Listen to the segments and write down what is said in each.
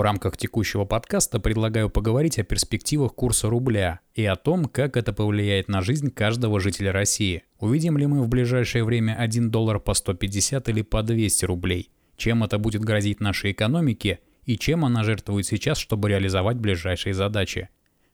В рамках текущего подкаста предлагаю поговорить о перспективах курса рубля и о том, как это повлияет на жизнь каждого жителя России. Увидим ли мы в ближайшее время 1 доллар по 150 или по 200 рублей? Чем это будет грозить нашей экономике и чем она жертвует сейчас, чтобы реализовать ближайшие задачи?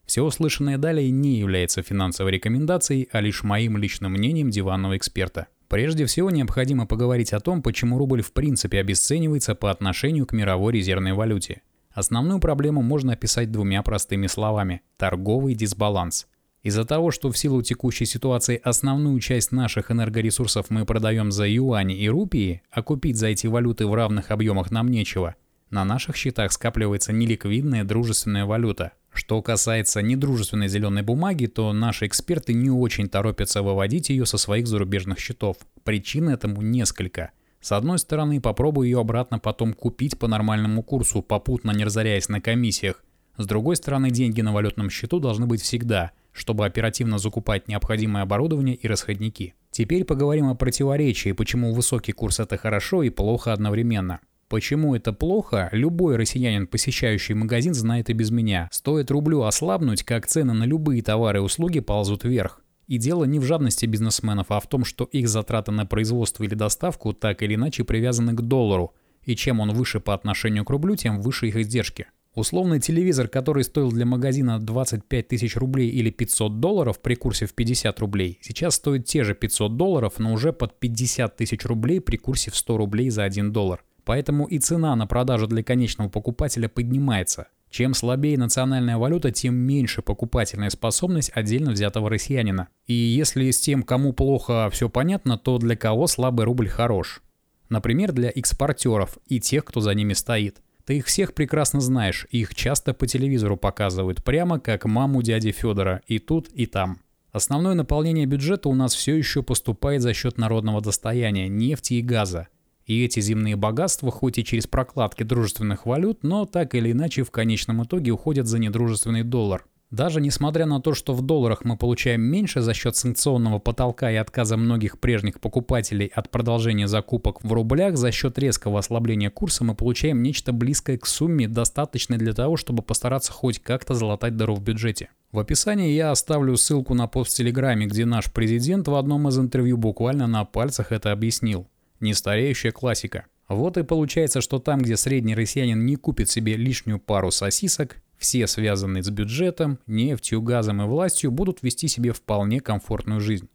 Все услышанное далее не является финансовой рекомендацией, а лишь моим личным мнением диванного эксперта. Прежде всего необходимо поговорить о том, почему рубль в принципе обесценивается по отношению к мировой резервной валюте. Основную проблему можно описать двумя простыми словами – торговый дисбаланс. Из-за того, что в силу текущей ситуации основную часть наших энергоресурсов мы продаем за юани и рупии, а купить за эти валюты в равных объемах нам нечего, на наших счетах скапливается неликвидная дружественная валюта. Что касается недружественной зеленой бумаги, то наши эксперты не очень торопятся выводить ее со своих зарубежных счетов. Причин этому несколько – с одной стороны, попробую ее обратно потом купить по нормальному курсу, попутно не разоряясь на комиссиях. С другой стороны, деньги на валютном счету должны быть всегда, чтобы оперативно закупать необходимое оборудование и расходники. Теперь поговорим о противоречии, почему высокий курс это хорошо и плохо одновременно. Почему это плохо, любой россиянин, посещающий магазин, знает и без меня. Стоит рублю ослабнуть, как цены на любые товары и услуги ползут вверх. И дело не в жадности бизнесменов, а в том, что их затраты на производство или доставку так или иначе привязаны к доллару, и чем он выше по отношению к рублю, тем выше их издержки. Условный телевизор, который стоил для магазина 25 тысяч рублей или 500 долларов при курсе в 50 рублей, сейчас стоит те же 500 долларов, но уже под 50 тысяч рублей при курсе в 100 рублей за 1 доллар. Поэтому и цена на продажу для конечного покупателя поднимается. Чем слабее национальная валюта, тем меньше покупательная способность отдельно взятого россиянина. И если с тем, кому плохо все понятно, то для кого слабый рубль хорош? Например, для экспортеров и тех, кто за ними стоит. Ты их всех прекрасно знаешь, их часто по телевизору показывают, прямо как маму дяди Федора, и тут, и там. Основное наполнение бюджета у нас все еще поступает за счет народного достояния, нефти и газа. И эти земные богатства, хоть и через прокладки дружественных валют, но так или иначе в конечном итоге уходят за недружественный доллар. Даже несмотря на то, что в долларах мы получаем меньше за счет санкционного потолка и отказа многих прежних покупателей от продолжения закупок в рублях, за счет резкого ослабления курса мы получаем нечто близкое к сумме, достаточной для того, чтобы постараться хоть как-то залатать дыру в бюджете. В описании я оставлю ссылку на пост в Телеграме, где наш президент в одном из интервью буквально на пальцах это объяснил. Нестареющая классика. Вот и получается, что там, где средний россиянин не купит себе лишнюю пару сосисок, все связанные с бюджетом, нефтью, газом и властью будут вести себе вполне комфортную жизнь.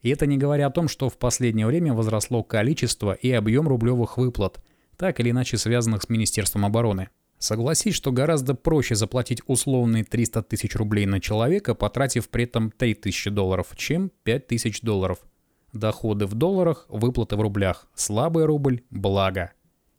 И это не говоря о том, что в последнее время возросло количество и объем рублевых выплат, так или иначе связанных с Министерством обороны. Согласись, что гораздо проще заплатить условные 300 тысяч рублей на человека, потратив при этом 3000 долларов, чем 5000 долларов – Доходы в долларах, выплаты в рублях. Слабый рубль – благо.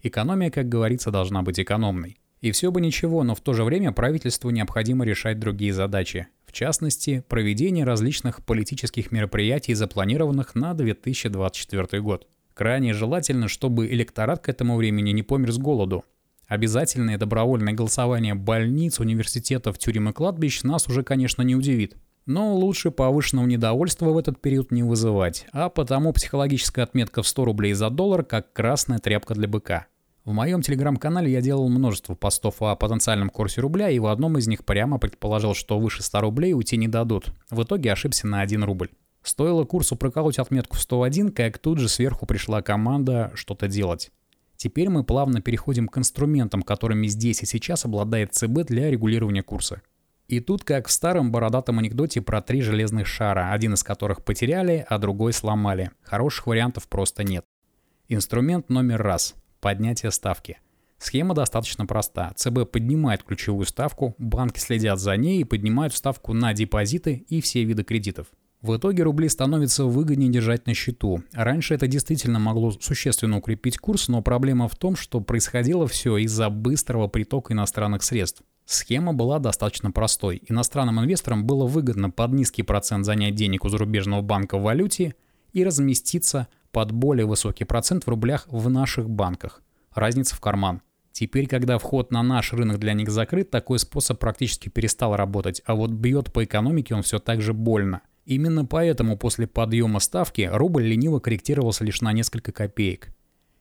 Экономия, как говорится, должна быть экономной. И все бы ничего, но в то же время правительству необходимо решать другие задачи. В частности, проведение различных политических мероприятий, запланированных на 2024 год. Крайне желательно, чтобы электорат к этому времени не помер с голоду. Обязательное добровольное голосование больниц, университетов, тюрем и кладбищ нас уже, конечно, не удивит. Но лучше повышенного недовольства в этот период не вызывать, а потому психологическая отметка в 100 рублей за доллар как красная тряпка для быка. В моем телеграм-канале я делал множество постов о потенциальном курсе рубля и в одном из них прямо предположил, что выше 100 рублей уйти не дадут. В итоге ошибся на 1 рубль. Стоило курсу проколоть отметку в 101, как тут же сверху пришла команда что-то делать. Теперь мы плавно переходим к инструментам, которыми здесь и сейчас обладает ЦБ для регулирования курса. И тут как в старом бородатом анекдоте про три железных шара, один из которых потеряли, а другой сломали. Хороших вариантов просто нет. Инструмент номер раз – поднятие ставки. Схема достаточно проста. ЦБ поднимает ключевую ставку, банки следят за ней и поднимают ставку на депозиты и все виды кредитов. В итоге рубли становится выгоднее держать на счету. Раньше это действительно могло существенно укрепить курс, но проблема в том, что происходило все из-за быстрого притока иностранных средств. Схема была достаточно простой. Иностранным инвесторам было выгодно под низкий процент занять денег у зарубежного банка в валюте и разместиться под более высокий процент в рублях в наших банках. Разница в карман. Теперь, когда вход на наш рынок для них закрыт, такой способ практически перестал работать, а вот бьет по экономике он все так же больно. Именно поэтому после подъема ставки рубль лениво корректировался лишь на несколько копеек.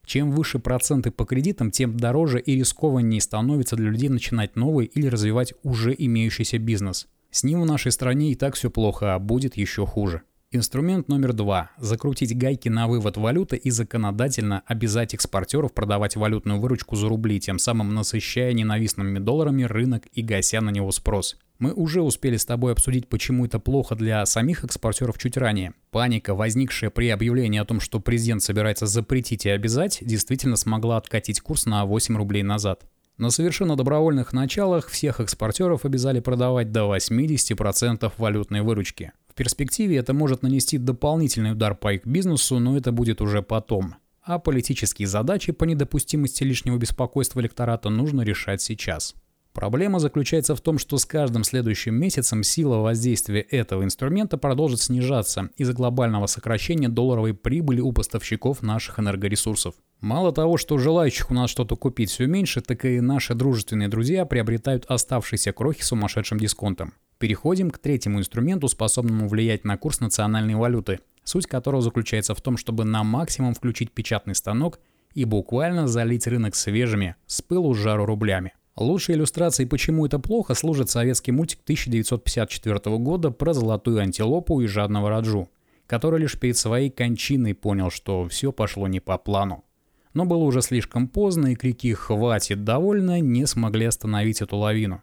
Чем выше проценты по кредитам, тем дороже и рискованнее становится для людей начинать новый или развивать уже имеющийся бизнес. С ним в нашей стране и так все плохо, а будет еще хуже. Инструмент номер два – закрутить гайки на вывод валюты и законодательно обязать экспортеров продавать валютную выручку за рубли, тем самым насыщая ненавистными долларами рынок и гася на него спрос. Мы уже успели с тобой обсудить, почему это плохо для самих экспортеров чуть ранее. Паника, возникшая при объявлении о том, что президент собирается запретить и обязать, действительно смогла откатить курс на 8 рублей назад. На совершенно добровольных началах всех экспортеров обязали продавать до 80% валютной выручки. В перспективе это может нанести дополнительный удар по их бизнесу, но это будет уже потом. А политические задачи по недопустимости лишнего беспокойства электората нужно решать сейчас. Проблема заключается в том, что с каждым следующим месяцем сила воздействия этого инструмента продолжит снижаться из-за глобального сокращения долларовой прибыли у поставщиков наших энергоресурсов. Мало того, что желающих у нас что-то купить все меньше, так и наши дружественные друзья приобретают оставшиеся крохи сумасшедшим дисконтом. Переходим к третьему инструменту, способному влиять на курс национальной валюты, суть которого заключается в том, чтобы на максимум включить печатный станок и буквально залить рынок свежими, с пылу жару рублями. Лучшей иллюстрацией, почему это плохо, служит советский мультик 1954 года про золотую антилопу и жадного Раджу, который лишь перед своей кончиной понял, что все пошло не по плану. Но было уже слишком поздно, и крики «хватит, довольно» не смогли остановить эту лавину.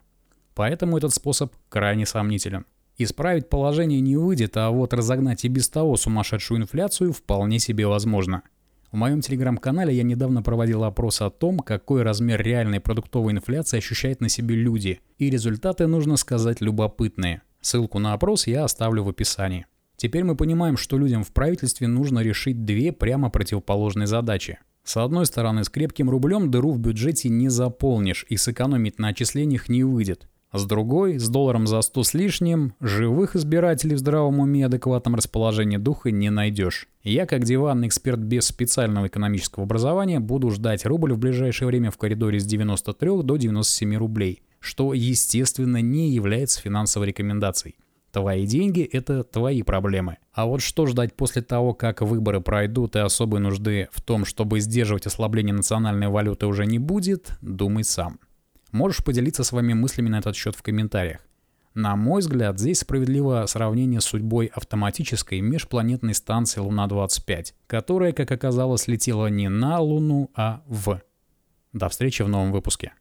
Поэтому этот способ крайне сомнителен. Исправить положение не выйдет, а вот разогнать и без того сумасшедшую инфляцию вполне себе возможно. В моем телеграм-канале я недавно проводил опрос о том, какой размер реальной продуктовой инфляции ощущают на себе люди, и результаты, нужно сказать, любопытные. Ссылку на опрос я оставлю в описании. Теперь мы понимаем, что людям в правительстве нужно решить две прямо противоположные задачи. С одной стороны, с крепким рублем дыру в бюджете не заполнишь и сэкономить на отчислениях не выйдет. С другой, с долларом за 100 с лишним, живых избирателей в здравом уме и адекватном расположении духа не найдешь. Я, как диванный эксперт без специального экономического образования, буду ждать рубль в ближайшее время в коридоре с 93 до 97 рублей, что, естественно, не является финансовой рекомендацией. Твои деньги – это твои проблемы. А вот что ждать после того, как выборы пройдут и особой нужды в том, чтобы сдерживать ослабление национальной валюты уже не будет, думай сам. Можешь поделиться своими мыслями на этот счет в комментариях. На мой взгляд, здесь справедливо сравнение с судьбой автоматической межпланетной станции Луна-25, которая, как оказалось, летела не на Луну, а в. До встречи в новом выпуске.